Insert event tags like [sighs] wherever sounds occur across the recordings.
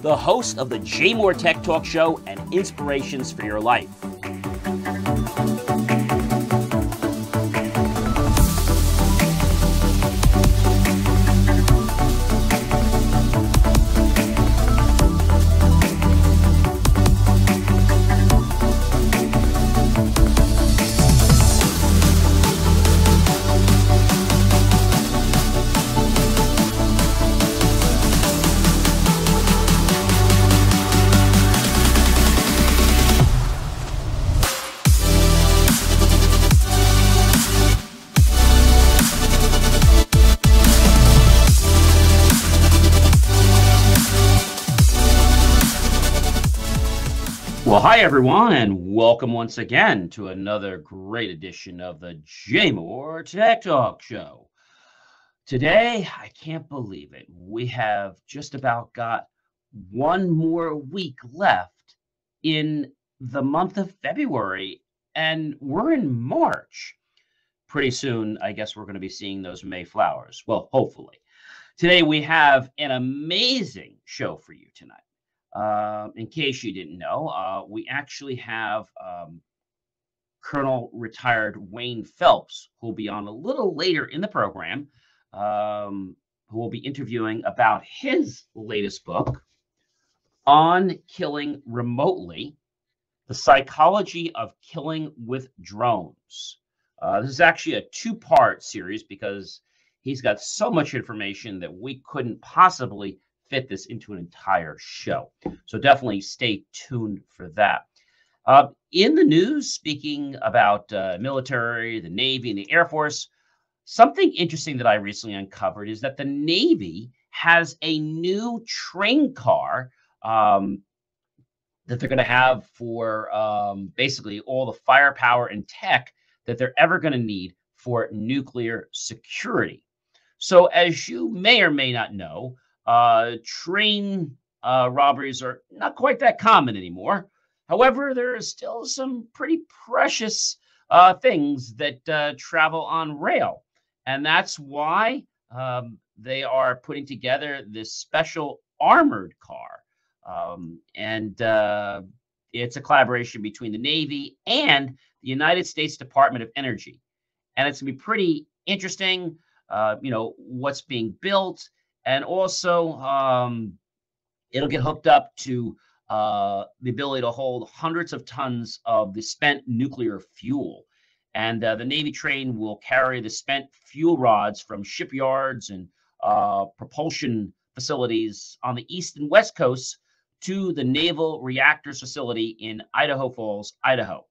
the host of the JMOR Tech Talk Show and Inspirations for Your Life. Well, hi, everyone, and welcome once again to another great edition of the J Tech Talk Show. Today, I can't believe it. We have just about got one more week left in the month of February, and we're in March. Pretty soon, I guess we're going to be seeing those May flowers. Well, hopefully. Today, we have an amazing show for you tonight. Uh, in case you didn't know, uh, we actually have um, Colonel retired Wayne Phelps, who will be on a little later in the program, um, who will be interviewing about his latest book on killing remotely the psychology of killing with drones. Uh, this is actually a two part series because he's got so much information that we couldn't possibly fit this into an entire show. So definitely stay tuned for that. Uh, in the news, speaking about uh, military, the Navy, and the Air Force, something interesting that I recently uncovered is that the Navy has a new train car um, that they're going to have for um, basically all the firepower and tech that they're ever going to need for nuclear security. So, as you may or may not know, uh, train uh, robberies are not quite that common anymore. However, there are still some pretty precious uh, things that uh, travel on rail. And that's why um, they are putting together this special armored car. Um, and uh, it's a collaboration between the Navy and the United States Department of Energy. And it's going to be pretty interesting, uh, you know, what's being built and also um, it'll get hooked up to uh, the ability to hold hundreds of tons of the spent nuclear fuel. And uh, the Navy train will carry the spent fuel rods from shipyards and uh, propulsion facilities on the east and west coasts to the Naval Reactors Facility in Idaho Falls, Idaho,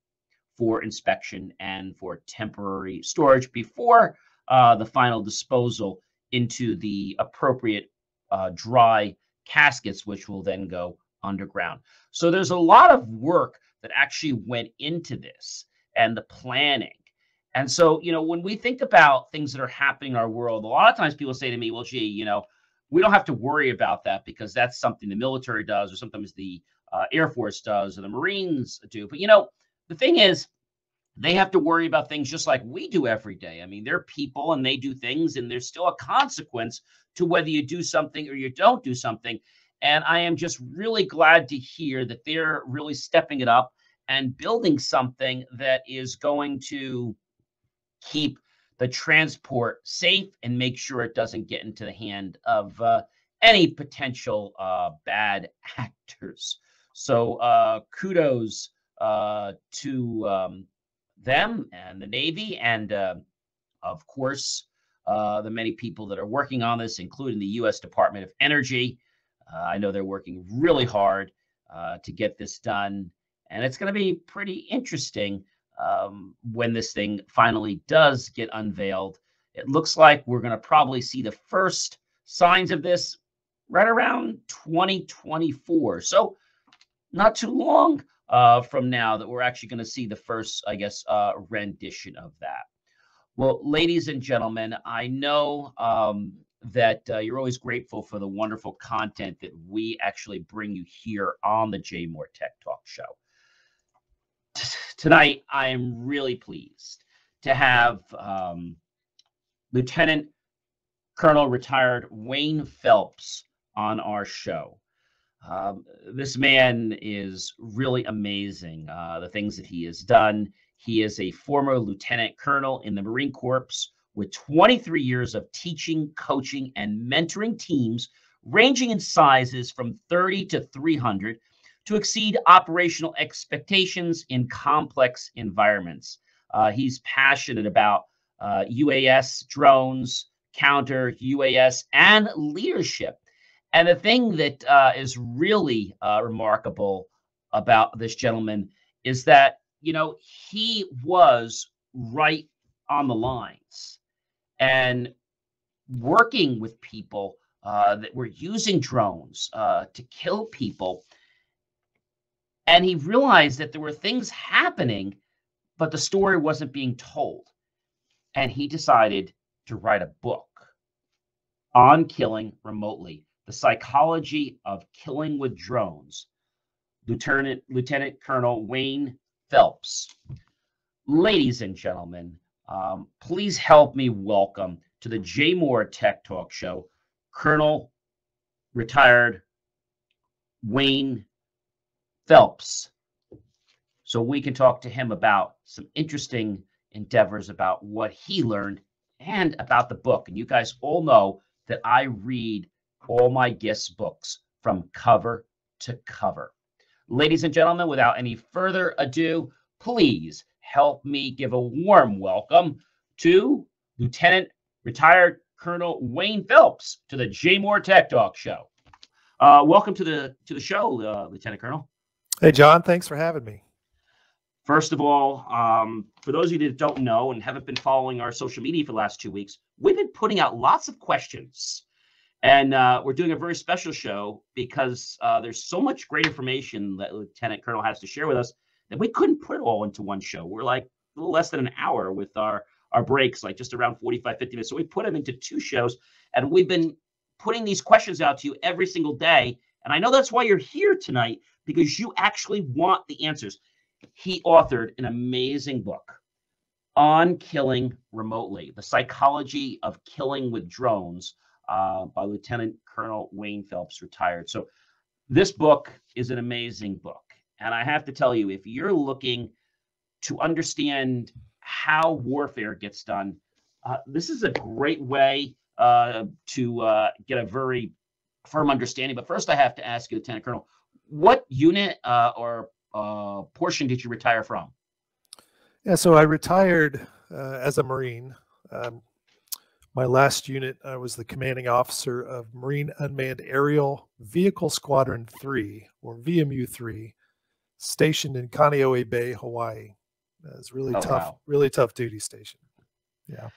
for inspection and for temporary storage before uh, the final disposal into the appropriate uh, dry caskets, which will then go underground. So there's a lot of work that actually went into this and the planning. And so, you know, when we think about things that are happening in our world, a lot of times people say to me, well, gee, you know, we don't have to worry about that because that's something the military does, or sometimes the uh, Air Force does, or the Marines do. But, you know, the thing is, they have to worry about things just like we do every day. I mean, they're people and they do things, and there's still a consequence to whether you do something or you don't do something. And I am just really glad to hear that they're really stepping it up and building something that is going to keep the transport safe and make sure it doesn't get into the hand of uh, any potential uh, bad [laughs] actors. So uh, kudos uh, to um, them and the Navy, and uh, of course, uh, the many people that are working on this, including the U.S. Department of Energy. Uh, I know they're working really hard uh, to get this done, and it's going to be pretty interesting um, when this thing finally does get unveiled. It looks like we're going to probably see the first signs of this right around 2024. So, not too long uh, from now that we're actually going to see the first, I guess, uh, rendition of that. Well, ladies and gentlemen, I know um, that uh, you're always grateful for the wonderful content that we actually bring you here on the JMOR Tech Talk Show. Tonight, I am really pleased to have um, Lieutenant Colonel retired Wayne Phelps on our show. Um, this man is really amazing. Uh, the things that he has done. He is a former lieutenant colonel in the Marine Corps with 23 years of teaching, coaching, and mentoring teams ranging in sizes from 30 to 300 to exceed operational expectations in complex environments. Uh, he's passionate about uh, UAS, drones, counter UAS, and leadership. And the thing that uh, is really uh, remarkable about this gentleman is that, you know, he was right on the lines and working with people uh, that were using drones uh, to kill people. And he realized that there were things happening, but the story wasn't being told. And he decided to write a book on killing remotely the Psychology of Killing with Drones, Lieutenant, Lieutenant Colonel Wayne Phelps. Ladies and gentlemen, um, please help me welcome to the JMOR Tech Talk Show, Colonel retired Wayne Phelps. So we can talk to him about some interesting endeavors about what he learned and about the book. And you guys all know that I read all my guest books from cover to cover. Ladies and gentlemen, without any further ado, please help me give a warm welcome to Lieutenant Retired Colonel Wayne Phelps to the JMOR Tech Talk Show. Uh, welcome to the to the show, uh, Lieutenant Colonel. Hey, John. Thanks for having me. First of all, um, for those of you that don't know and haven't been following our social media for the last two weeks, we've been putting out lots of questions and uh, we're doing a very special show because uh, there's so much great information that Lieutenant Colonel has to share with us that we couldn't put it all into one show. We're like a little less than an hour with our our breaks, like just around 45, 50 minutes. So we put them into two shows, and we've been putting these questions out to you every single day. And I know that's why you're here tonight because you actually want the answers. He authored an amazing book on killing remotely, the psychology of killing with drones uh, by Lieutenant Colonel Wayne Phelps, retired. So this book is an amazing book. And I have to tell you, if you're looking to understand how warfare gets done, uh, this is a great way uh, to uh, get a very firm understanding. But first, I have to ask you, Lieutenant Colonel, what unit uh, or uh, portion did you retire from? Yeah, so I retired as a Marine. Um, my last unit, I was the commanding officer of Marine Unmanned Aerial Vehicle Squadron 3, or VMU 3, stationed in Kaneohe Bay, Hawaii. It's really oh, tough, wow. really tough duty station. Yeah.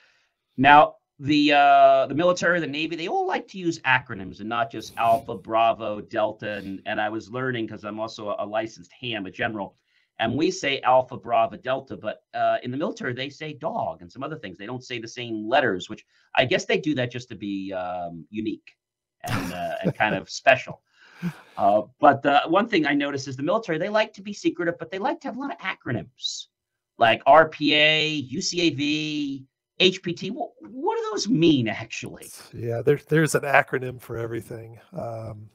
Now, the uh, the military, the Navy, they all like to use acronyms and not just Alpha, Bravo, Delta. And, and I was learning because I'm also a, a licensed ham, a general and we say alpha, brava, delta, but uh, in the military they say dog and some other things. They don't say the same letters, which I guess they do that just to be um, unique and, uh, and kind of special. [laughs] Uh, but the one thing I notice is the military they like to be secretive, but they like to have a lot of acronyms like RPA, UCAV, HPT. What, what do those mean actually? Yeah, there's there's an acronym for everything. Um,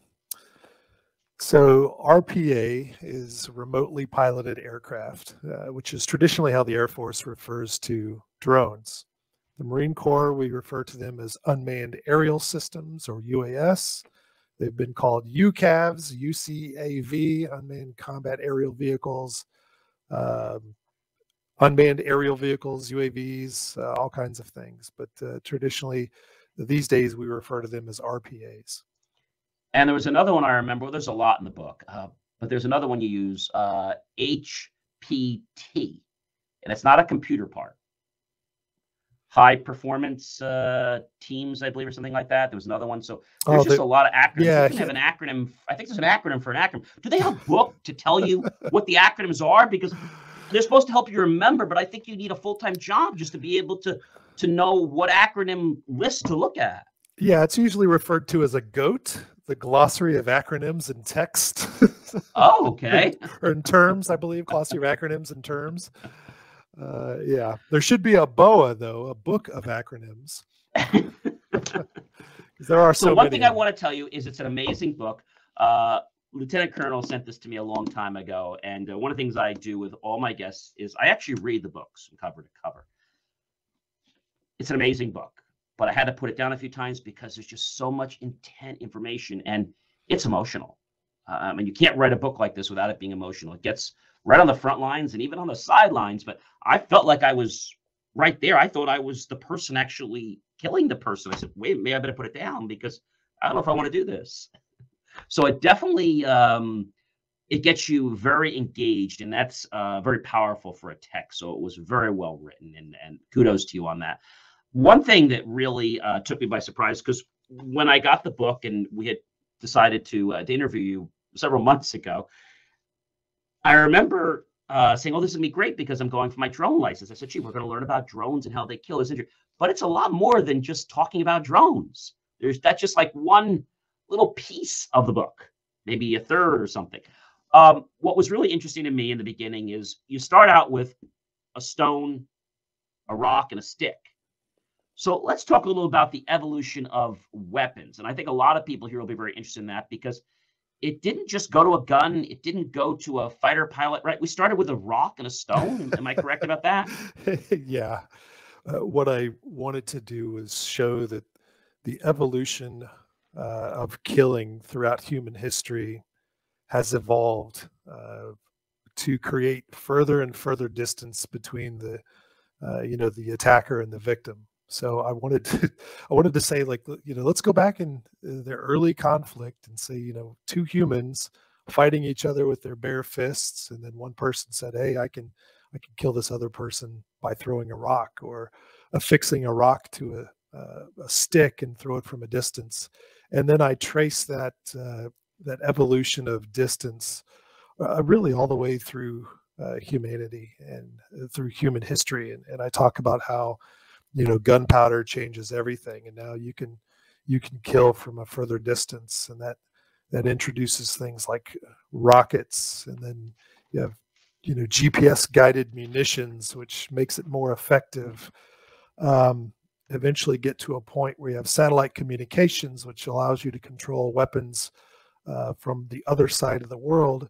so RPA is remotely piloted aircraft, uh, which is traditionally how the Air Force refers to drones. The Marine Corps, we refer to them as unmanned aerial systems or UAS. They've been called UCAVs, UCAV, unmanned combat aerial vehicles, um, unmanned aerial vehicles, UAVs, uh, all kinds of things. But uh, traditionally, these days, we refer to them as RPAs. And there was another one I remember. Well, there's a lot in the book, uh, but there's another one you use, uh, HPT, and it's not a computer part. high performance uh, teams, I believe, or something like that. There was another one. So there's oh, just a lot of acronyms. Yeah, you can have an acronym. I think there's an acronym for an acronym. Do they have a book to tell you what the acronyms are? Because they're supposed to help you remember, but I think you need a full time job just to be able to to know what acronym list to look at. Yeah, it's usually referred to as a GOAT, the glossary of acronyms and text. [laughs] Oh, okay. or in terms, I believe, glossary of acronyms and terms. Uh, yeah, there should be a BOA though, a book of acronyms. [laughs] there are so, so one many. thing I want to tell you is it's an amazing book. Uh, Lieutenant Colonel sent this to me a long time ago, and uh, one of the things I do with all my guests is I actually read the books from cover to cover. It's an amazing book, but I had to put it down a few times because there's just so much intent information, and it's emotional. Um, and you can't write a book like this without it being emotional. It gets right on the front lines and even on the sidelines. But I felt like I was right there. I thought I was the person actually killing the person. I said, wait, maybe I better put it down because I don't know if I want to do this. [laughs] So it definitely um, it gets you very engaged, and that's uh, very powerful for a text. So it was very well written, and, and kudos to you on that. One thing that really uh, took me by surprise because when I got the book and we had decided to, uh, to interview you several months ago, I remember uh, saying, "Oh, this is gonna be great because I'm going for my drone license." I said, "Gee, we're going to learn about drones and how they kill us injury." But it's a lot more than just talking about drones. There's that's just like one little piece of the book, maybe a third or something. Um, what was really interesting to me in the beginning is you start out with a stone, a rock, and a stick. So let's talk a little about the evolution of weapons. And I think a lot of people here will be very interested in that because it didn't just go to a gun. It didn't go to a fighter pilot, right? We started with a rock and a stone. Am I correct about that? [laughs] yeah. Uh, what I wanted to do was show that the evolution uh, of killing throughout human history has evolved uh, to create further and further distance between the, uh, you know, the attacker and the victim. So I wanted to, [laughs] I wanted to say like, you know, let's go back in uh, their early conflict and say, you know, two humans fighting each other with their bare fists, and then one person said, "Hey, I can, I can kill this other person by throwing a rock or affixing a rock to a, uh, a stick and throw it from a distance." And then I trace that uh, that evolution of distance uh, really all the way through uh, humanity and uh, through human history, and, and I talk about how you know gunpowder changes everything and now you can you can kill from a further distance and that that introduces things like rockets and then you have you know gps guided munitions which makes it more effective um, eventually get to a point where you have satellite communications which allows you to control weapons uh, from the other side of the world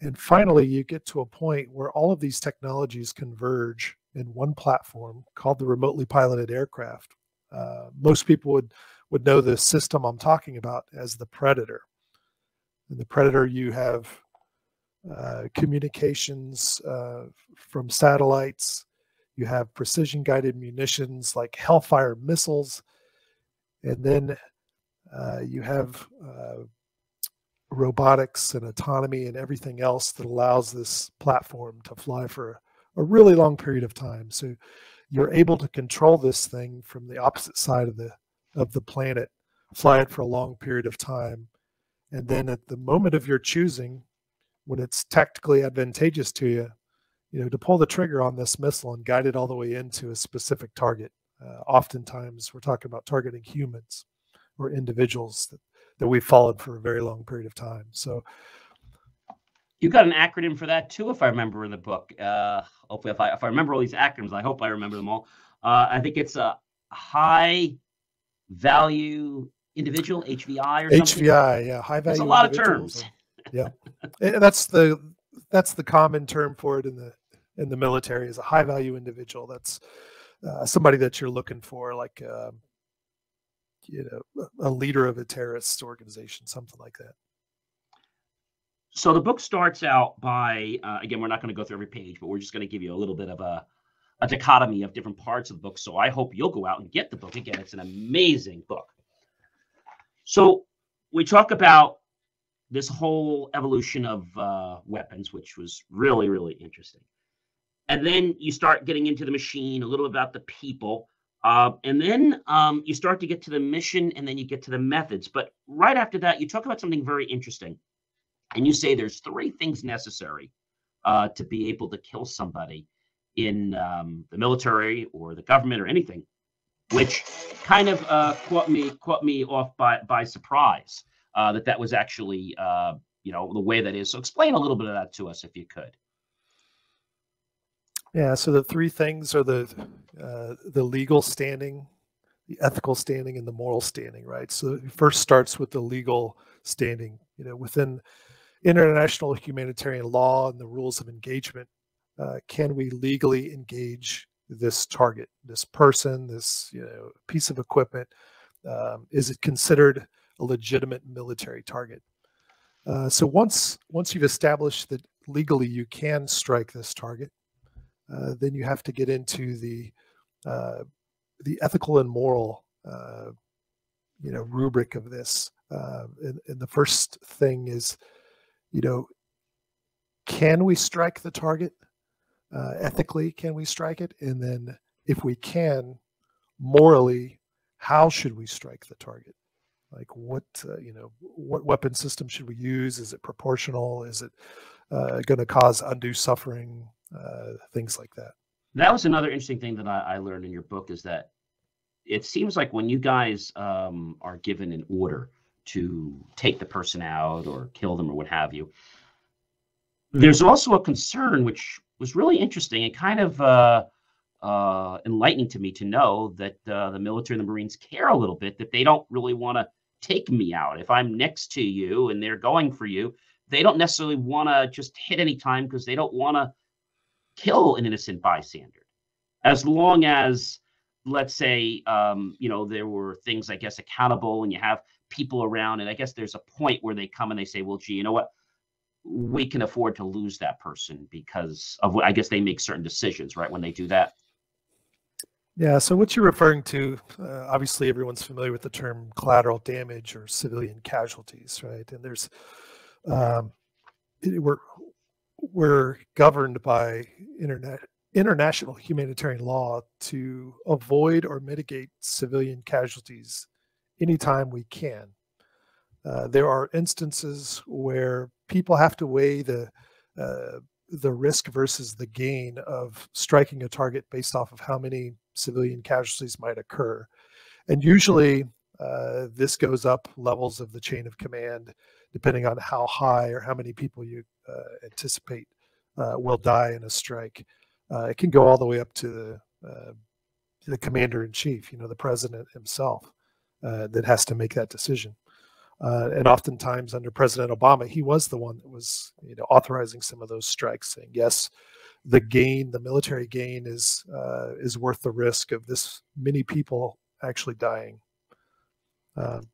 And finally, you get to a point where all of these technologies converge in one platform called the remotely piloted aircraft. Uh, most people would would know the system I'm talking about as the Predator. In the Predator, you have uh, communications uh, from satellites. You have precision guided munitions like Hellfire missiles, and then uh, you have uh, robotics and autonomy and everything else that allows this platform to fly for a really long period of time. So you're able to control this thing from the opposite side of the of the planet, fly it for a long period of time, and then at the moment of your choosing, when it's tactically advantageous to you, you know, to pull the trigger on this missile and guide it all the way into a specific target. Uh, oftentimes, we're talking about targeting humans or individuals that that we've followed for a very long period of time. So You got an acronym for that too, if I remember in the book. Uh, hopefully, if I if I remember all these acronyms, I hope I remember them all. Uh, I think it's a high value individual HVI or something. HVI, yeah, high value. There's a lot of terms. Yeah, and that's the that's the common term for it in the in the military is a high value individual. That's uh, somebody that you're looking for, like um, you know, a leader of a terrorist organization, something like that. So the book starts out by uh, again, we're not going to go through every page, but we're just going to give you a little bit of a a dichotomy of different parts of the book. So I hope you'll go out and get the book. Again, it's an amazing book. So we talk about this whole evolution of uh, weapons, which was really, really interesting. And then you start getting into the machine, a little about the people. Uh, and then um, you start to get to the mission and then you get to the methods. But right after that, you talk about something very interesting. And you say there's three things necessary uh, to be able to kill somebody in um, the military or the government or anything, which kind of uh, caught me caught me off by by surprise uh, that that was actually uh, you know the way that is. So explain a little bit of that to us if you could. Yeah. So the three things are the uh, the legal standing, the ethical standing, and the moral standing. Right. So it first starts with the legal standing. You know, within international humanitarian law and the rules of engagement, uh, can we legally engage this target, this person, this you know piece of equipment? Um, is it considered a legitimate military target? Uh, so once once you've established that legally you can strike this target, uh, then you have to get into the uh, the ethical and moral uh, you know rubric of this. Uh, and, and the first thing is, you know, can we strike the target? uh, ethically can we strike it and then if we can morally how should we strike the target like what uh, you know what weapon system should we use is it proportional is it going to cause undue suffering uh, things like that that was another interesting thing that I, I, learned in your book is that it seems like when you guys um, are given an order to take the person out or kill them or what have you there's also a concern which was really interesting and kind of uh, uh, enlightening to me to know that uh, the military and the Marines care a little bit that they don't really want to take me out. If I'm next to you and they're going for you, they don't necessarily want to just hit any time because they don't want to kill an innocent bystander. As long as, let's say, um, you know, there were things, I guess, accountable and you have people around, and I guess there's a point where they come and they say, well, gee, you know what? we can afford to lose that person because of what I guess they make certain decisions, right? When they do that. Yeah. So what you're referring to, uh, obviously, everyone's familiar with the term collateral damage or civilian casualties, right? And there's, um, we're we're governed by internet international humanitarian law to avoid or mitigate civilian casualties anytime we can. Uh, there are instances where people have to weigh the uh, the risk versus the gain of striking a target based off of how many civilian casualties might occur, and usually uh, this goes up levels of the chain of command depending on how high or how many people you uh, anticipate uh, will die in a strike. it can go all the way up to the the commander in chief, you know, the president himself, that has to make that decision. Uh, and oftentimes under President Obama, he was the one that was you know, authorizing some of those strikes, saying yes, the gain, the military gain, is uh, is worth the risk of this many people actually dying. Um,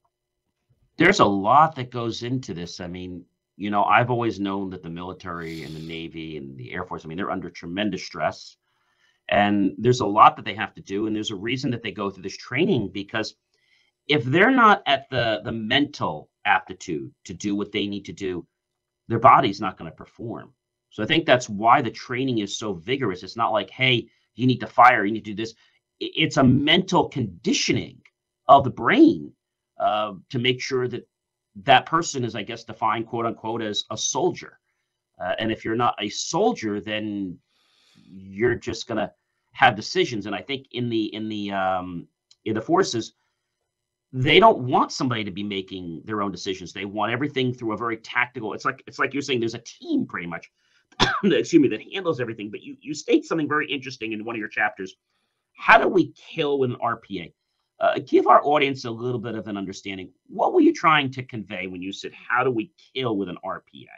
There's a lot that goes into this. I mean, you know, I've always known that the military and the Navy and the Air Force, I mean, they're under tremendous stress. And there's a lot that they have to do. And there's a reason that they go through this training because – if they're not at the the mental aptitude to do what they need to do, their body's not going to perform. So I think that's why the training is so vigorous. It's not like, hey, you need to fire, you need to do this. It's a mental conditioning of the brain uh, to make sure that that person is, I guess, defined quote unquote as a soldier. Uh, and if you're not a soldier, then you're just going to have decisions. And I think in the in the um, in the forces, they don't want somebody to be making their own decisions. They want everything through a very tactical. It's like it's like you're saying there's a team pretty much, [coughs] excuse me, that handles everything. But you you state something very interesting in one of your chapters. How do we kill an RPA? Uh, give our audience a little bit of an understanding. What were you trying to convey when you said, "How do we kill with an RPA"?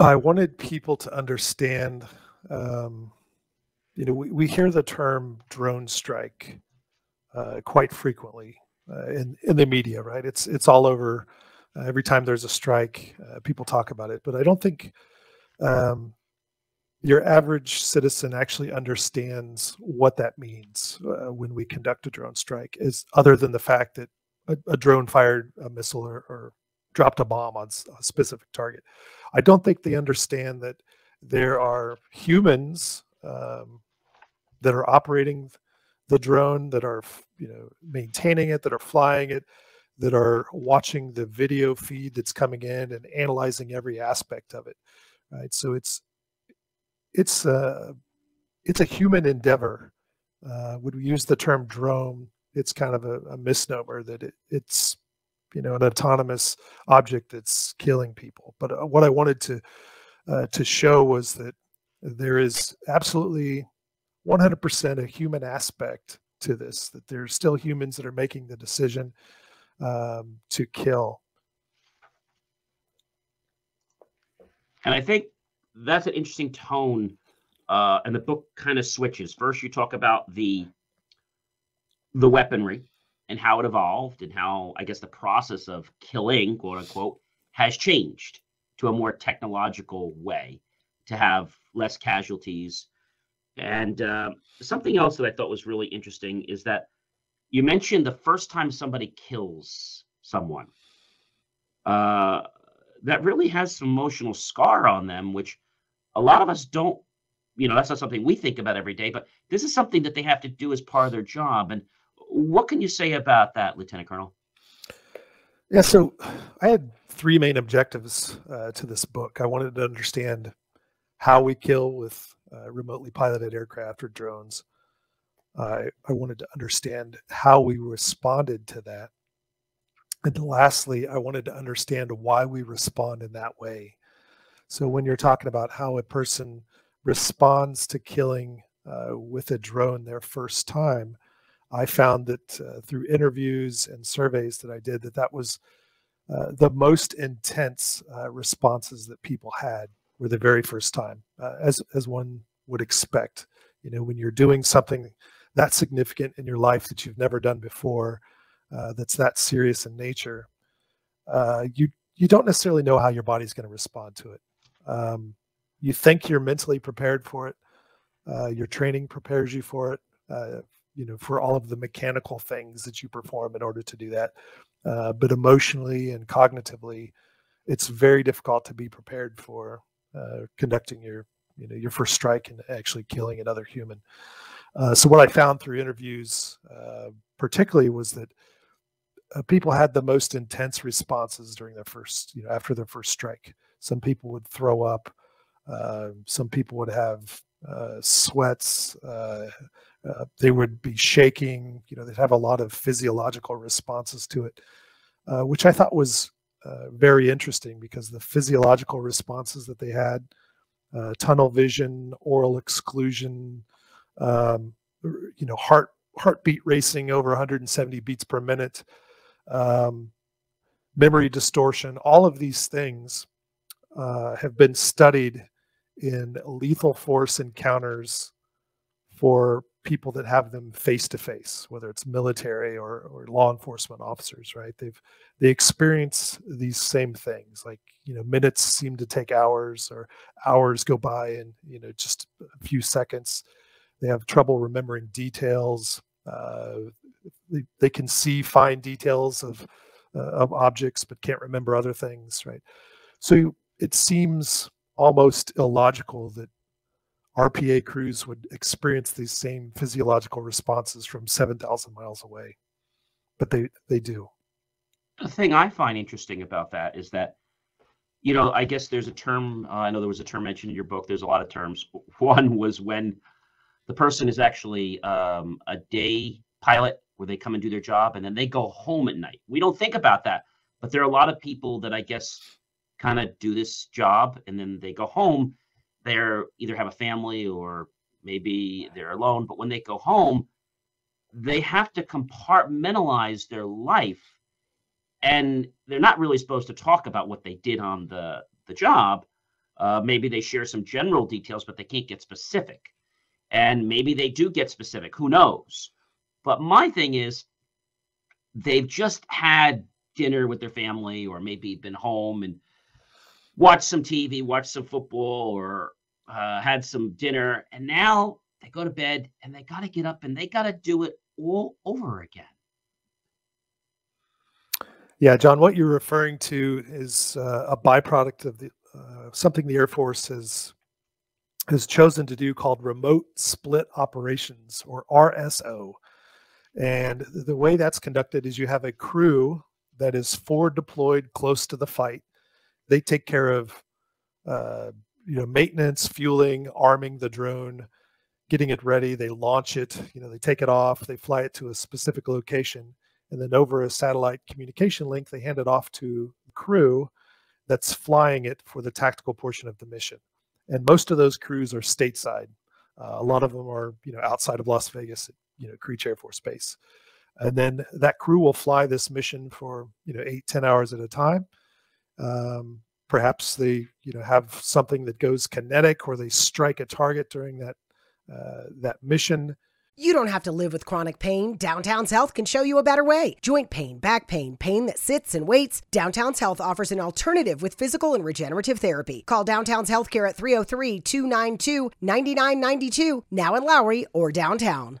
I wanted people to understand um, you know, we, we hear the term drone strike uh, quite frequently uh, in in the media, right? It's it's all over. Uh, every time there's a strike, uh, people talk about it. But I don't think um, your average citizen actually understands what that means uh, when we conduct a drone strike, is other than the fact that a, a drone fired a missile or, or dropped a bomb on a specific target. I don't think they understand that there are humans um, that are operating the drone, that are you know maintaining it, that are flying it, that are watching the video feed that's coming in and analyzing every aspect of it. Right. So it's it's a it's a human endeavor. Uh, when we use the term drone, it's kind of a, a misnomer that it, it's you know an autonomous object that's killing people. But uh, what I wanted to uh, to show was that there is absolutely 100% a human aspect to this, that there's still humans that are making the decision um, to kill. And I think that's an interesting tone. Uh, and the book kind of switches. First, you talk about the the weaponry and how it evolved, and how I guess the process of killing, quote unquote, has changed to a more technological way to have less casualties and uh, something else that I thought was really interesting is that you mentioned the first time somebody kills someone, uh, that really has some emotional scar on them, which a lot of us don't. You know, that's not something we think about every day, but this is something that they have to do as part of their job. And what can you say about that, Lieutenant Colonel? Yeah, so I had three main objectives uh, to this book. I wanted to understand how we kill with uh, remotely piloted aircraft or drones. I wanted to understand how we responded to that. And lastly, I wanted to understand why we respond in that way. So when you're talking about how a person responds to killing uh, with a drone their first time, I found that uh, through interviews and surveys that I did, that that was uh, the most intense uh, responses that people had were the very first time, uh, as as one would expect. You know, when you're doing something that significant in your life that you've never done before, uh, that's that serious in nature, you you don't necessarily know how your body's going to respond to it. Um, you think you're mentally prepared for it. Uh, your training prepares you for it. Uh, you know, for all of the mechanical things that you perform in order to do that. Uh, but emotionally and cognitively, it's very difficult to be prepared for uh, conducting your you know your first strike and actually killing another human. Uh, so what I found through interviews, uh, particularly, was that people had the most intense responses during their first, you know, after their first strike. Some people would throw up. Um, some people would have uh, sweats. Uh, they would be shaking. You know, they'd have a lot of physiological responses to it, which I thought was uh, very interesting because the physiological responses that they had, uh, tunnel vision, aural exclusion, um, you know, heart heartbeat racing over 170 beats per minute, um, memory distortion, all of these things uh, have been studied in lethal force encounters for people that have them face to face, whether it's military or, or law enforcement officers, right? They've they experience these same things. Like, you know, minutes seem to take hours or hours go by in, you know, just a few seconds. They have trouble remembering details. Uh, they, they can see fine details of uh, of objects but can't remember other things, right? So it seems almost illogical that RPA crews would experience these same physiological responses from 7,000 miles away. But they, they do. The thing I find interesting about that is that, you know, I guess there's a term, uh, I know there was a term mentioned in your book. There's a lot of terms. [laughs] One was when the person is actually um, a day pilot where they come and do their job and then they go home at night. We don't think about that, but there are a lot of people that I guess kind of do this job and then they go home. They're either have a family or maybe they're alone, but when they go home, they have to compartmentalize their life and they're not really supposed to talk about what they did on the the job uh, maybe they share some general details but they can't get specific and maybe they do get specific who knows but my thing is they've just had dinner with their family or maybe been home and watched some tv watched some football or uh, had some dinner and now they go to bed and they got to get up and they got to do it all over again. Yeah, John, what you're referring to is uh, a byproduct of the uh, something the Air Force has has chosen to do called remote split operations or RSO. And the way that's conducted is you have a crew that is forward deployed close to the fight. They take care of uh, you know maintenance, fueling, arming the drone, getting it ready. They launch it, you know, they take it off, they fly it to a specific location, and then over a satellite communication link, they hand it off to crew that's flying it for the tactical portion of the mission. And most of those crews are stateside. Uh, a lot of them are, you know, outside of Las Vegas, at, you know, Creech Air Force Base. And then that crew will fly this mission for, you know, eight, ten hours at a time. Um, perhaps they, you know, have something that goes kinetic or they strike a target during that uh, that mission. You don't have to live with chronic pain. Downtown's Health can show you a better way. Joint pain, back pain, pain that sits and waits. Downtown's Health offers an alternative with physical and regenerative therapy. Call Downtown's Healthcare at 303 292 9992, now in Lowry or downtown.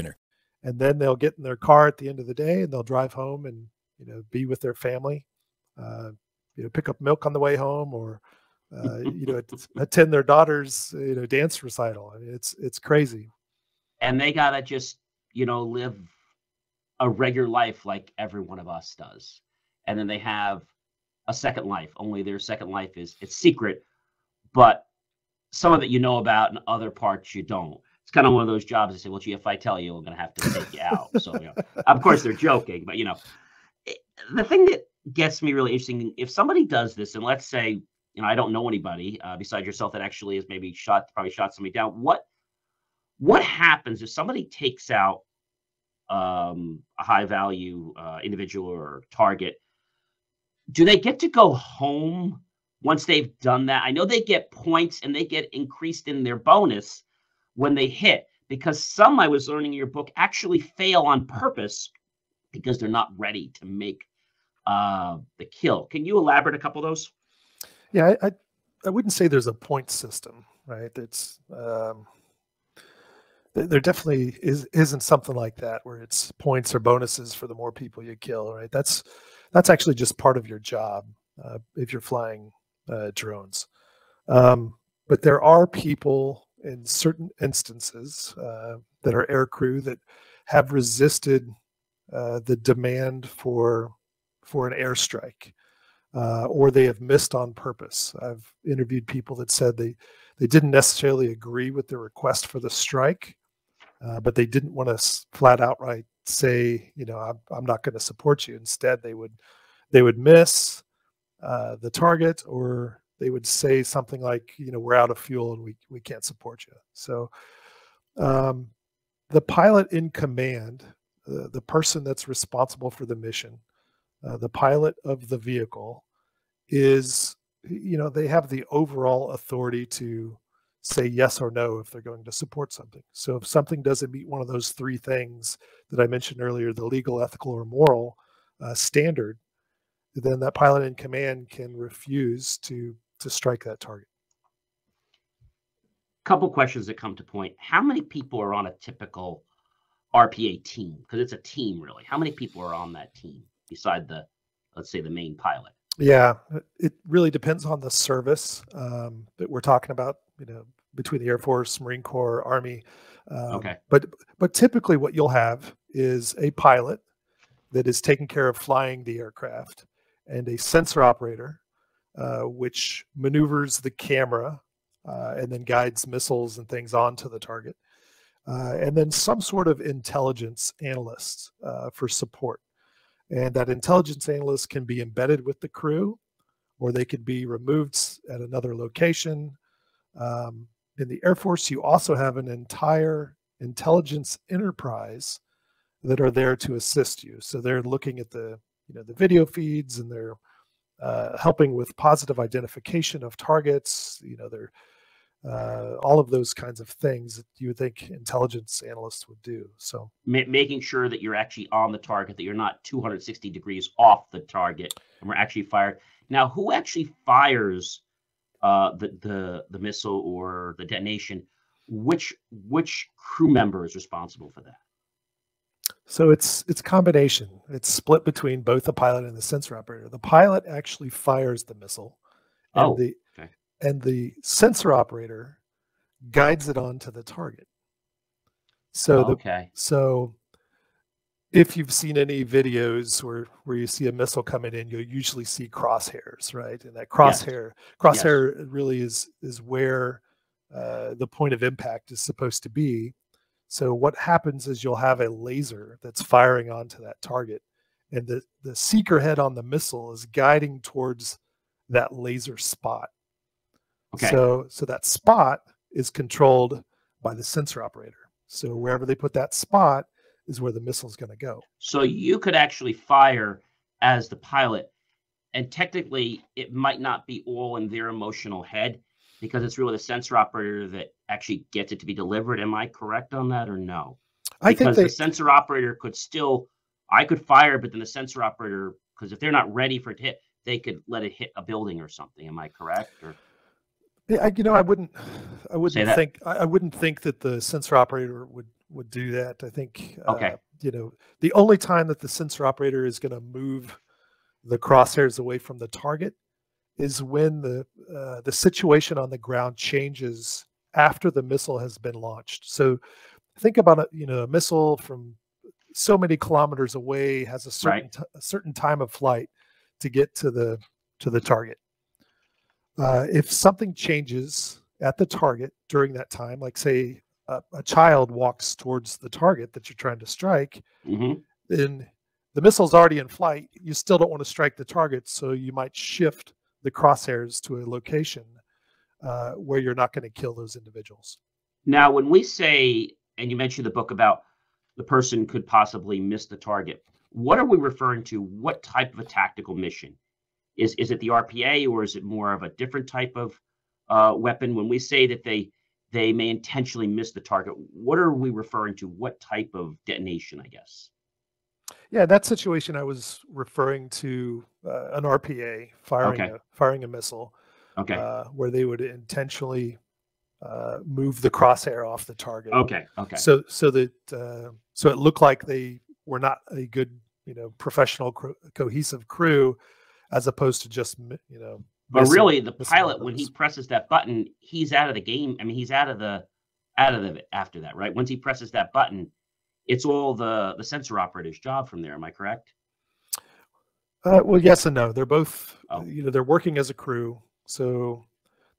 and then they'll get in their car at the end of the day and they'll drive home and you know be with their family uh, you know pick up milk on the way home or uh, you know [laughs] attend their daughter's you know dance recital. I mean, it's it's crazy. And they gotta just you know live a regular life like every one of us does. And then they have a second life only their second life is it's secret but some of it you know about and other parts you don't it's kind of one of those jobs. They say, "Well, gee, if I tell you, we're going to have to take you out." So, you know, of course, they're joking, but you know, the thing that gets me really interesting, if somebody does this, and let's say, you know, I don't know anybody uh, besides yourself that actually has maybe shot, probably shot somebody down. What, what happens if somebody takes out um, a high value uh, individual or target? Do they get to go home once they've done that? I know they get points and they get increased in their bonus when they hit because some I was learning in your book actually fail on purpose because they're not ready to make uh, the kill. Can you elaborate a couple of those? Yeah, I, I, I wouldn't say there's a point system, right? It's um, there definitely is isn't something like that where it's points or bonuses for the more people you kill, right? That's that's actually just part of your job uh, if you're flying uh, drones. Um, but there are people in certain instances uh, that are air crew that have resisted uh, the demand for for an airstrike, uh, or they have missed on purpose. I've interviewed people that said they they didn't necessarily agree with the request for the strike, uh, but they didn't want to flat outright say, you know, I'm, I'm not going to support you. Instead, they would they would miss uh, the target or they would say something like, you know, we're out of fuel and we, we can't support you. So um, the pilot in command, uh, the person that's responsible for the mission, uh, the pilot of the vehicle is, you know, they have the overall authority to say yes or no if they're going to support something. So if something doesn't meet one of those three things that I mentioned earlier, the legal, ethical, or moral uh, standard, then that pilot in command can refuse to to strike that target. couple questions that come to point. How many people are on a typical RPA team? Because it's a team, really. How many people are on that team beside the, let's say, the main pilot? Yeah, it really depends on the service um, that we're talking about. You know, between the Air Force, Marine Corps, Army. Um, Okay. But but typically, what you'll have is a pilot that is taking care of flying the aircraft, and a sensor operator, uh, which maneuvers the camera uh, and then guides missiles and things onto the target, uh, and then some sort of intelligence analyst uh, for support. And that intelligence analyst can be embedded with the crew, or they could be removed at another location. Um, in the Air Force, you also have an entire intelligence enterprise that are there to assist you. So they're looking at the you know the video feeds and they're uh, helping with positive identification of targets. You know they're uh, all of those kinds of things that you would think intelligence analysts would do. So Ma- making sure that you're actually on the target, that you're not 260 degrees off the target, and we're actually fired. Now, who actually fires uh, the the the missile or the detonation? Which which crew member is responsible for that? So it's it's combination. It's split between both the pilot and the sensor operator. The pilot actually fires the missile, and Oh, the okay. and the sensor operator guides it onto the target. So the okay, so if you've seen any videos where where you see a missile coming in, you'll usually see crosshairs, right? And that Yes. crosshair crosshair really is is where uh, the point of impact is supposed to be. So what happens is you'll have a laser that's firing onto that target, and the the seeker head on the missile is guiding towards that laser spot. okay. So so that spot is controlled by the sensor operator. So wherever they put that spot is where the missile is going to go. So you could actually fire as the pilot, and technically, it might not be all in their emotional head because it's really the sensor operator that actually gets it to be delivered. Am I correct on that or no? I think because they the sensor operator could still, I could fire, but then the sensor operator, because if they're not ready for it to hit, they could let it hit a building or something. Am I correct? Or Yeah, I, you know, I wouldn't, I wouldn't think, I, I wouldn't think that the sensor operator would would do that. I think, Okay. uh, you know, the only time that the sensor operator is going to move the crosshairs away from the target is when the uh, the situation on the ground changes after the missile has been launched. So think about it, you know, a missile from so many kilometers away has a certain Right. a certain time of flight to get to the to the target. Uh, if something changes at the target during that time, like say a, a child walks towards the target that you're trying to strike, Mhm. then the missile's already in flight. You still don't want to strike the target, so you might shift the crosshairs to a location uh, where you're not going to kill those individuals. now, when we say, and you mentioned the book about the person could possibly miss the target, what are we referring to? What type of a tactical mission? Is is it the RPA or is it more of a different type of uh, weapon? When we say that they they may intentionally miss the target, what are we referring to? What type of detonation? I guess. Yeah, that situation I was referring to uh, an RPA firing Okay. a, firing a missile. Okay. uh, where they would intentionally uh, move the crosshair off the target. okay. Okay. So so that uh, so it looked like they were not a good you know professional co- cohesive crew, as opposed to just you know. But really, the pilot, when he presses that button, he's out of the game. I mean, he's out of the out of the after that, right? Once he presses that button, it's all the the sensor operator's job from there. Am I correct? Uh, well, yes and no. They're both Oh. you know they're working as a crew. So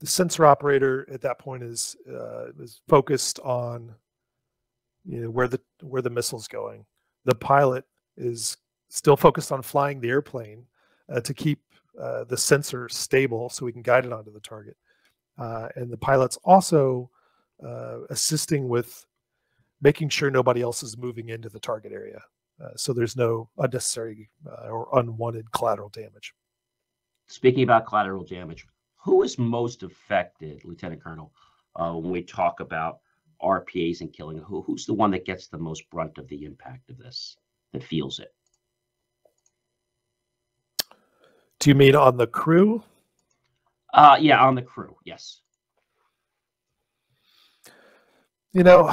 the sensor operator at that point is uh, is focused on you know where the where the missile's going. The pilot is still focused on flying the airplane uh, to keep uh, the sensor stable so we can guide it onto the target. Uh, and the pilot's also uh, assisting with making sure nobody else is moving into the target area. Uh, so there's no unnecessary uh, or unwanted collateral damage. Speaking about collateral damage, who is most affected, Lieutenant Colonel, uh, when we talk about RPAs and killing? Who, who's the one that gets the most brunt of the impact of this, that feels it? Do you mean on the crew? Uh, yeah, on the crew. Yes. You know,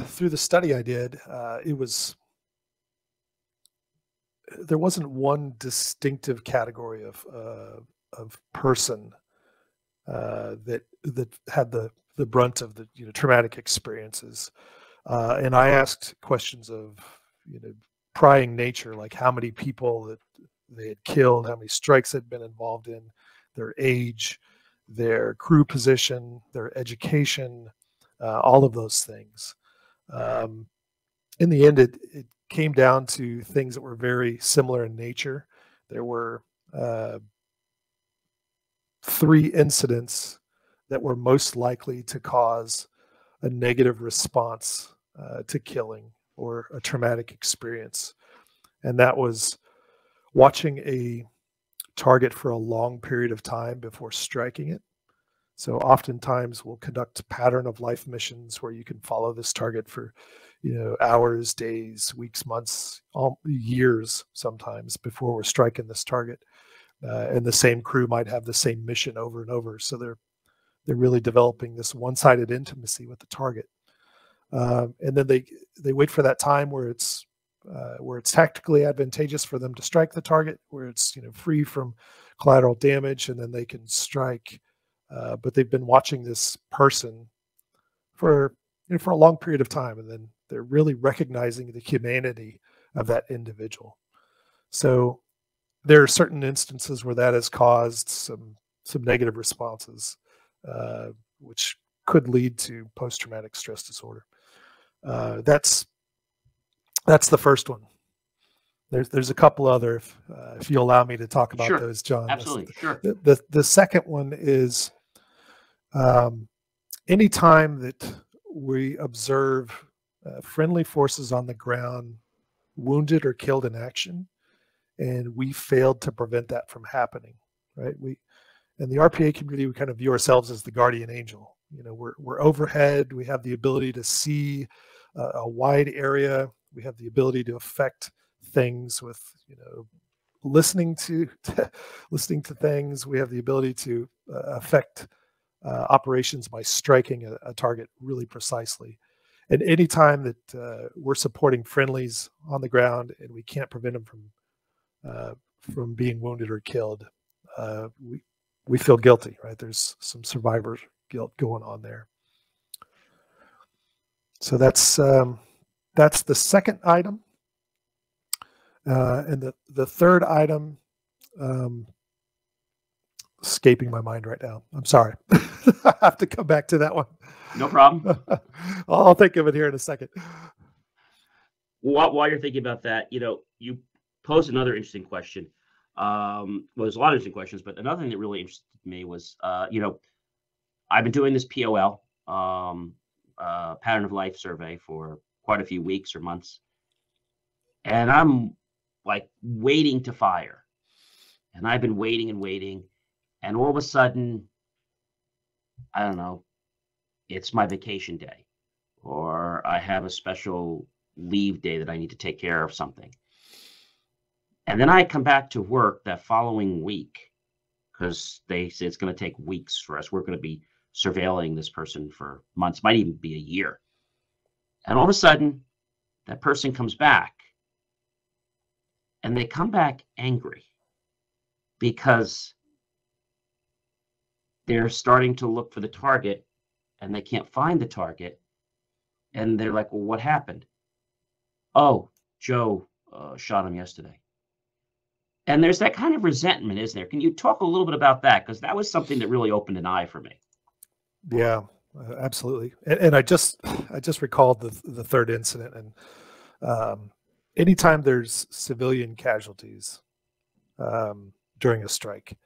[sighs] through the study I did, uh, it was there wasn't one distinctive category of uh, of person uh, that that had the the brunt of the you know traumatic experiences. Uh, and I asked questions of you know prying nature, like how many people that they had killed, how many strikes they'd been involved in, their age, their crew position, their education, uh, all of those things. Um, in the end, it, it came down to things that were very similar in nature. There were uh, three incidents that were most likely to cause a negative response uh, to killing or a traumatic experience. And that was watching a target for a long period of time before striking it. So oftentimes we'll conduct pattern of life missions where you can follow this target for, you know, hours, days, weeks, months, all, years sometimes before we're striking this target. Uh, and the same crew might have the same mission over and over. So they're they're really developing this one-sided intimacy with the target. Um, and then they they wait for that time where it's uh, where it's tactically advantageous for them to strike the target, where it's you know free from collateral damage, and then they can strike uh, but they've been watching this person for you know, for a long period of time, and then they're really recognizing the humanity of that individual. So there are certain instances where that has caused some some negative responses, uh, which could lead to post traumatic stress disorder. Uh, that's that's the first one. There's there's a couple other, if, uh, if you allow me to talk about sure. those, John. Absolutely, sure. The, the, the second one is um, anytime that we observe uh, friendly forces on the ground wounded or killed in action, and we failed to prevent that from happening, right? We in the RPA community, we kind of view ourselves as the guardian angel. You know, we're we're overhead. We have the ability to see uh, a wide area. We have the ability to affect things with you know listening to, to [laughs] listening to things we have the ability to uh, affect uh, operations by striking a, a, target really precisely and anytime that uh, we're supporting friendlies on the ground and we can't prevent them from uh, from being wounded or killed uh, we we feel guilty right there's some survivor guilt going on there so that's um, that's the second item uh, and the, the third item, um, escaping my mind right now. I'm sorry. [laughs] I [laughs] have to come back to that one. No problem. [laughs] I'll think of it here in a second. While, while you're thinking about that, you know, you posed another interesting question. Um, well, there's a lot of interesting questions, but another thing that really interested me was, uh, you know, I've been doing this POL, um, uh, pattern of life survey for quite a few weeks or months. And I'm like waiting to fire. And I've been waiting and waiting. And all of a sudden, I don't know, it's my vacation day, or I have a special leave day that I need to take care of something. And then I come back to work that following week because they say it's going to take weeks for us. We're going to be surveilling this person for months, might even be a year. And all of a sudden, that person comes back and they come back angry because they're starting to look for the target and they can't find the target. And they're like well what happened? Oh joe uh, shot him yesterday. And there's that kind of resentment isn't there? Can you talk a little bit about that? Because that was something that really opened an eye for me. Yeah uh, absolutely. And, and, i just i just recalled the the third incident and um, anytime there's civilian casualties um, during a strike,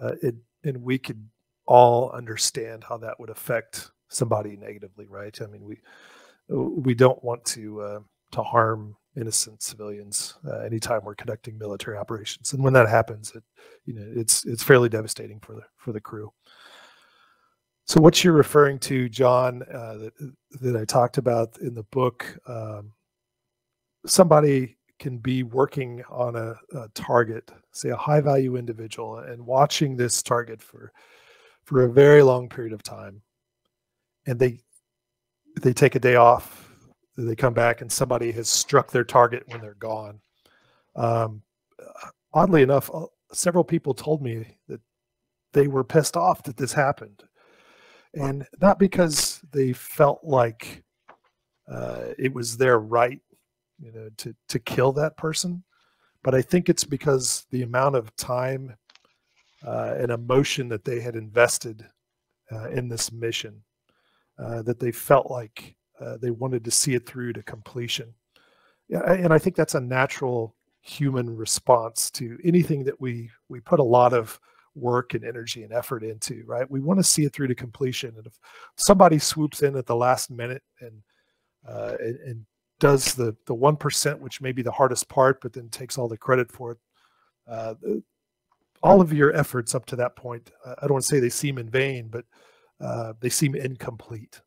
uh, it, and we could all understand how that would affect somebody negatively, right? I mean, we we don't want to uh, to harm innocent civilians uh, anytime we're conducting military operations, and when that happens, it you know it's it's fairly devastating for the for the crew. So what you're referring to, John, uh, that that I talked about in the book, um, somebody can be working on a, a, target, say a high value individual, and watching this target for for a very long period of time, and they they take a day off, they come back, and somebody has struck their target when they're gone. Um, oddly enough, uh, several people told me that they were pissed off that this happened, and not because they felt like uh, it was their right, you know, to to kill that person, but I think it's because the amount of time uh, and emotion that they had invested uh, in this mission uh, that they felt like uh, they wanted to see it through to completion. And I think that's a natural human response to anything that we we put a lot of work and energy and effort into. Right, we want to see it through to completion. And if somebody swoops in at the last minute and uh, and, and does the the one percent, which may be the hardest part, but then takes all the credit for it. Uh, all of your efforts up to that point, uh, I don't want to say they seem in vain, but uh, they seem incomplete.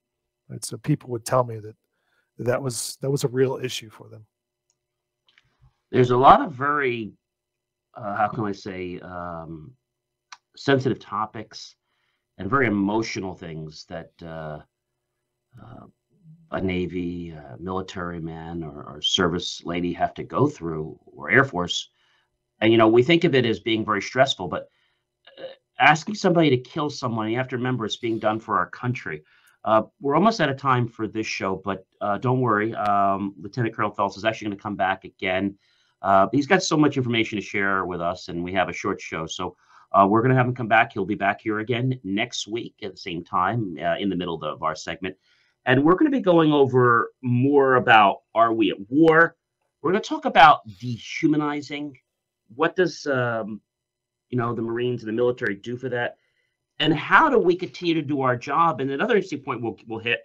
Right? So people would tell me that that was that was a real issue for them. There's a lot of very, uh, how can I say, um, sensitive topics and very emotional things that uh, uh, a Navy, uh, military man, or, or, service lady have to go through, or Air Force. And you know, we think of it as being very stressful, but asking somebody to kill someone, you have to remember it's being done for our country. Uh, we're almost out of time for this show, but uh, don't worry. Um, Lieutenant Colonel Phelps is actually going to come back again. Uh, he's got so much information to share with us, and we have a short show. So uh, we're going to have him come back. He'll be back here again next week at the same time uh, in the middle of our segment. And we're going to be going over more about are we at war? We're going to talk about dehumanizing. What does um, you know the Marines and the military do for that? And how do we continue to do our job? And another interesting point we'll, we'll hit,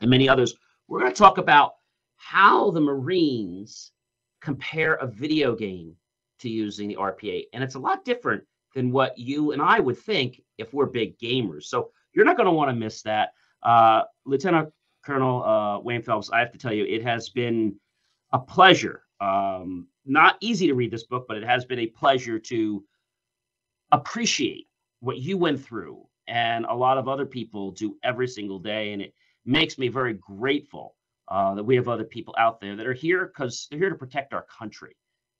and many others, we're going to talk about how the Marines compare a video game to using the RPA. And it's a lot different than what you and I would think if we're big gamers. So you're not going to want to miss that. Uh, Lieutenant Colonel uh, Wayne Phelps, I have to tell you, it has been a pleasure. Um, not easy to read this book, but it has been a pleasure to appreciate what you went through and a lot of other people do every single day. And it makes me very grateful uh, that we have other people out there that are here because they're here to protect our country.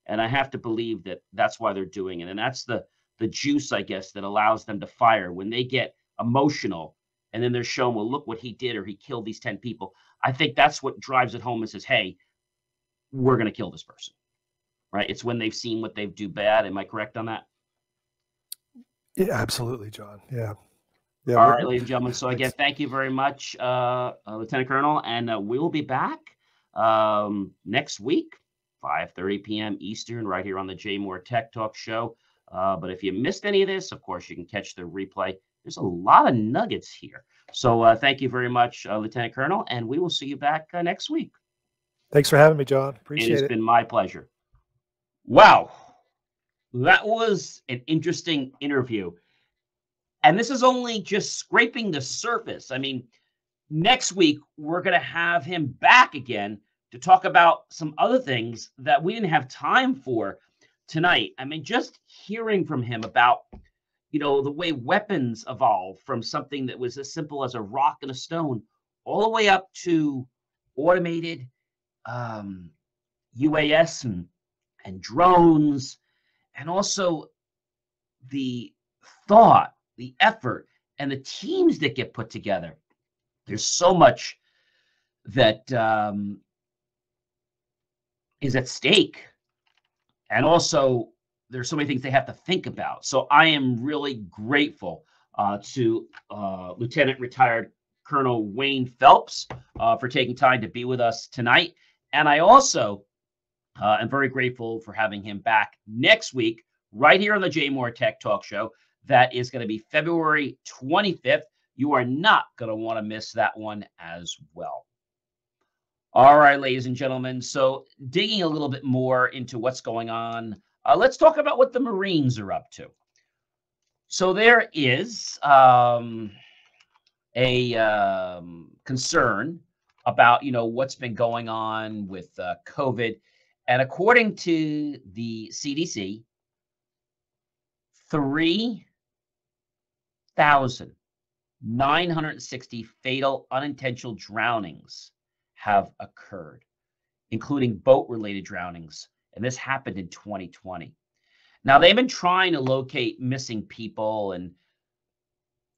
And I have to believe that that's why they're doing it. And that's the the juice, I guess, that allows them to fire when they get emotional and then they're shown, well, look what he did or he killed these 10 people. I think that's what drives it home and says, hey, we're going to kill this person. Right? It's when they've seen what they do bad. Am I correct on that? Yeah, absolutely, John. Yeah. Yeah, All right, ladies and gentlemen. So again, thank you very much, uh, uh, Lieutenant Colonel, and uh, we will be back um, next week, 5:30 p.m. Eastern, right here on the JMOR Tech Talk Show. Uh, but if you missed any of this, of course, you can catch the replay. There's a lot of nuggets here. So uh, thank you very much, uh, Lieutenant Colonel, and we will see you back next week. Thanks for having me, John. Appreciate it. It's been my pleasure. Wow that was an interesting interview. And this is only just scraping the surface. I mean, next week, we're going to have him back again to talk about some other things that we didn't have time for tonight. I mean, just hearing from him about, you know, the way weapons evolve from something that was as simple as a rock and a stone all the way up to automated um, UAS and, and drones and also the thought, the effort, and the teams that get put together. There's so much that um, is at stake. And also, there's so many things they have to think about. So I am really grateful uh, to uh, Lieutenant Retired Colonel Wayne Phelps uh, for taking time to be with us tonight. And I also uh, I'm very grateful for having him back next week, right here on the JMOR Tech Talk Show. That is going to be February 25th. You are not going to want to miss that one as well. All right, ladies and gentlemen. So, digging a little bit more into what's going on, uh, let's talk about what the Marines are up to. So, there is um, a um, concern about you know what's been going on with uh, COVID and according to the CDC, 3,000 960 fatal unintentional drownings have occurred, including boat related drownings. And this happened in 2020. Now, they've been trying to locate missing people and,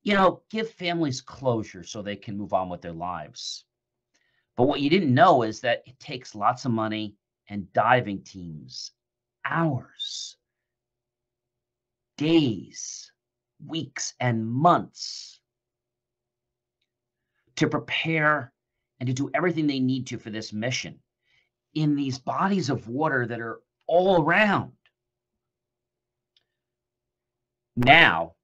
you know, give families closure so they can move on with their lives. But what you didn't know is that it takes lots of money and diving teams, hours, days, weeks, and months to prepare and to do everything they need to for this mission in these bodies of water that are all around. Now,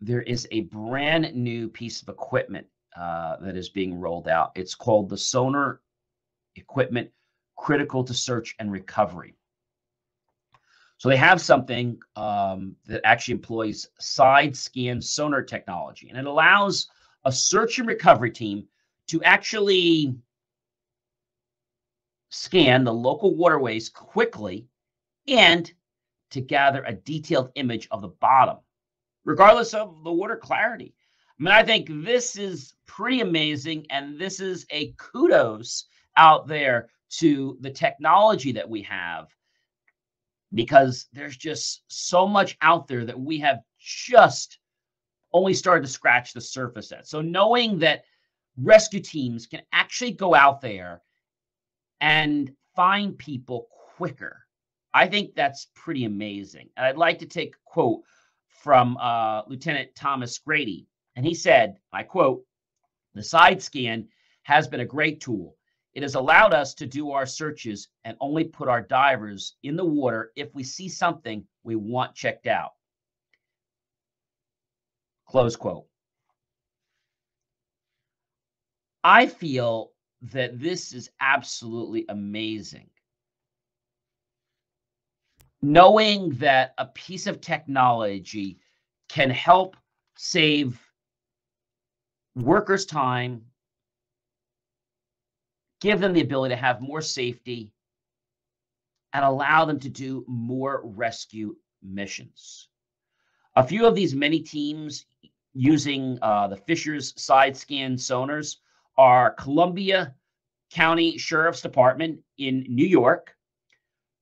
there is a brand new piece of equipment uh, that is being rolled out. It's called the Sonar Equipment Critical to Search and Recovery. So they have something um, that actually employs side scan sonar technology, and it allows a search and recovery team to actually scan the local waterways quickly and to gather a detailed image of the bottom, regardless of the water clarity. I mean, I think this is pretty amazing, and this is a kudos out there to the technology that we have because there's just so much out there that we have just only started to scratch the surface at. So knowing that rescue teams can actually go out there and find people quicker, I think that's pretty amazing. And I'd like to take a quote from uh, Lieutenant Thomas Grady, and he said, I quote, the side scan has been a great tool. It has allowed us to do our searches and only put our divers in the water if we see something we want checked out. Close quote. I feel that this is absolutely amazing. Knowing that a piece of technology can help save workers' time, give them the ability to have more safety, and allow them to do more rescue missions. A few of these many teams using uh, the Fisher's side scan sonars are Columbia County Sheriff's Department in New York,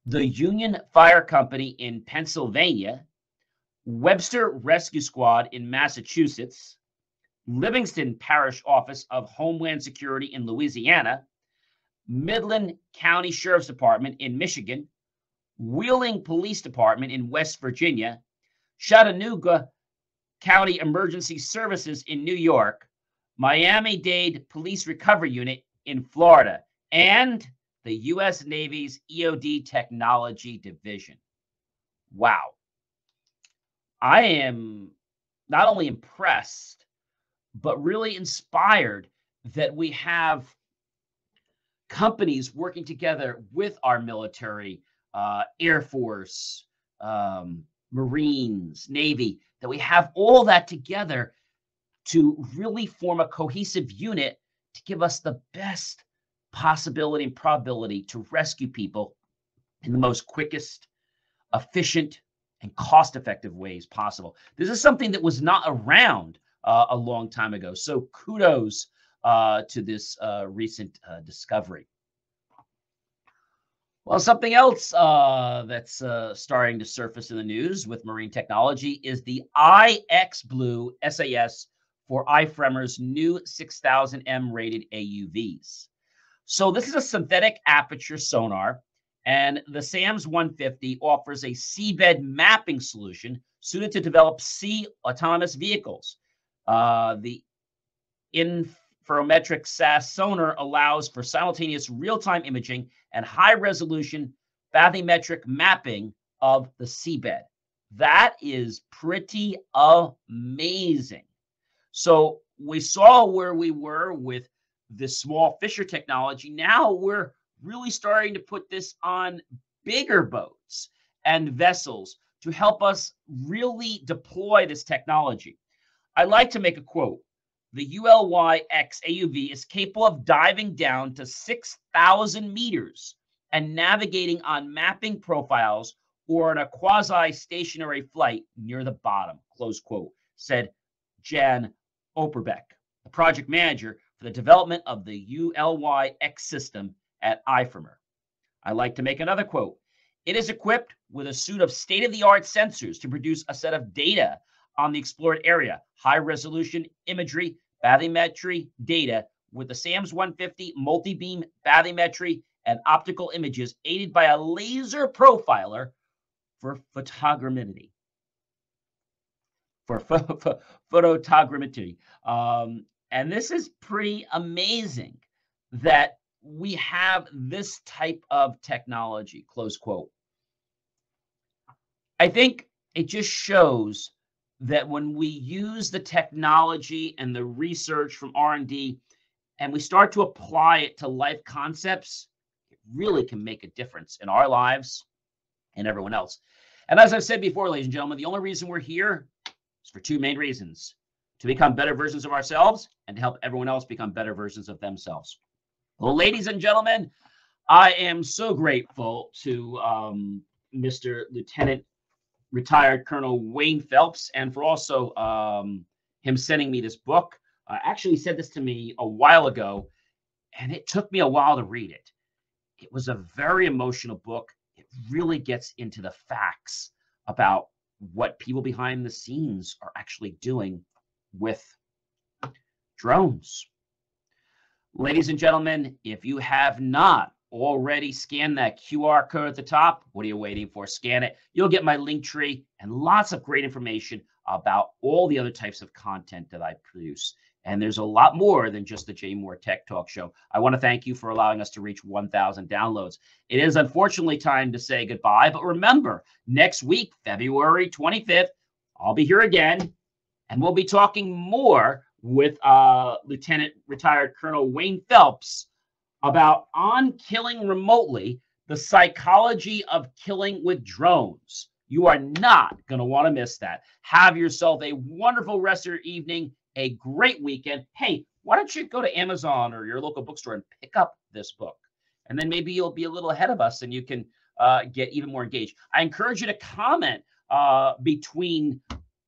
the Union Fire Company in Pennsylvania, Webster Rescue Squad in Massachusetts, Livingston Parish Office of Homeland Security in Louisiana, Midland County Sheriff's Department in Michigan, Wheeling Police Department in West Virginia, Chautauqua County Emergency Services in New York, Miami Dade Police Recovery Unit in Florida, and the U.S. Navy's EOD Technology Division. Wow. I am not only impressed, but really inspired that we have companies working together with our military, uh, Air Force, um, Marines, Navy, that we have all that together to really form a cohesive unit to give us the best possibility and probability to rescue people in the most quickest, efficient, and cost effective ways possible. This is something that was not around uh, a long time ago. So kudos uh, to this uh, recent uh, discovery. Well, something else uh, that's uh, starting to surface in the news with marine technology is the iXblue SAS for Ifremer's new 6000M rated AUVs. So, this is a synthetic aperture sonar, and the SAMS 150 offers a seabed mapping solution suited to develop sea autonomous vehicles. The interferometric SAS sonar allows for simultaneous real time imaging and high resolution bathymetric mapping of the seabed. That is pretty amazing. So we saw where we were with the small fisher technology. Now we're really starting to put this on bigger boats and vessels to help us really deploy this technology. I'd like to make a quote. The UlyX AUV is capable of diving down to 6,000 meters and navigating on mapping profiles or in a quasi-stationary flight near the bottom, close quote, said Jan Opderbecke, the project manager for the development of the UlyX system at Ifremer. I like to make another quote. It is equipped with a suite of state of the art sensors to produce a set of data on the explored area, high resolution imagery, bathymetry data with the SAMS 150 multi beam bathymetry and optical images aided by a laser profiler for photogrammetry. For photogrammetry. Um, and this is pretty amazing that we have this type of technology, close quote. I think it just shows that when we use the technology and the research from R&D and we start to apply it to life concepts, it really can make a difference in our lives and everyone else. And as I've said before, ladies and gentlemen, the only reason we're here is for two main reasons to become better versions of ourselves and to help everyone else become better versions of themselves. Well, ladies and gentlemen, I am so grateful to um, Mr. Lieutenant retired Colonel Wayne Phelps and for also um, him sending me this book. Uh, actually, he said this to me a while ago, and it took me a while to read it. It was a very emotional book. It really gets into the facts about what people behind the scenes are actually doing with drones. Ladies and gentlemen, if you have not already scanned that QR code at the top, what are you waiting for? Scan it. You'll get my link tree and lots of great information about all the other types of content that I produce. And there's a lot more than just the JMOR Tech Talk Show. I want to thank you for allowing us to reach 1,000 downloads. It is unfortunately time to say goodbye, but remember, next week, February 25th, I'll be here again, and we'll be talking more with uh, Lieutenant Retired Colonel Wayne Phelps about on killing remotely the psychology of killing with drones. You are not going to want to miss that. Have yourself a wonderful rest of your evening, a great weekend. Hey, why don't you go to Amazon or your local bookstore and pick up this book? And then maybe you'll be a little ahead of us and you can uh, get even more engaged. I encourage you to comment uh, between,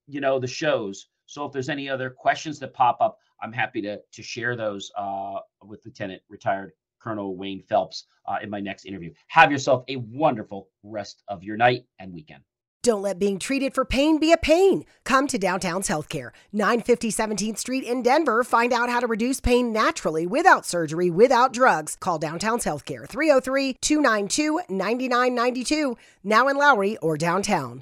you know, the shows. So if there's any other questions that pop up, I'm happy to to share those uh, with Lieutenant Retired Colonel Wayne Phelps uh, in my next interview. Have yourself a wonderful rest of your night and weekend. Don't let being treated for pain be a pain. Come to Downtown's Healthcare, 950 17th Street in Denver. Find out how to reduce pain naturally without surgery, without drugs. Call Downtown's Healthcare, 303 292 9992, now in Lowry or downtown.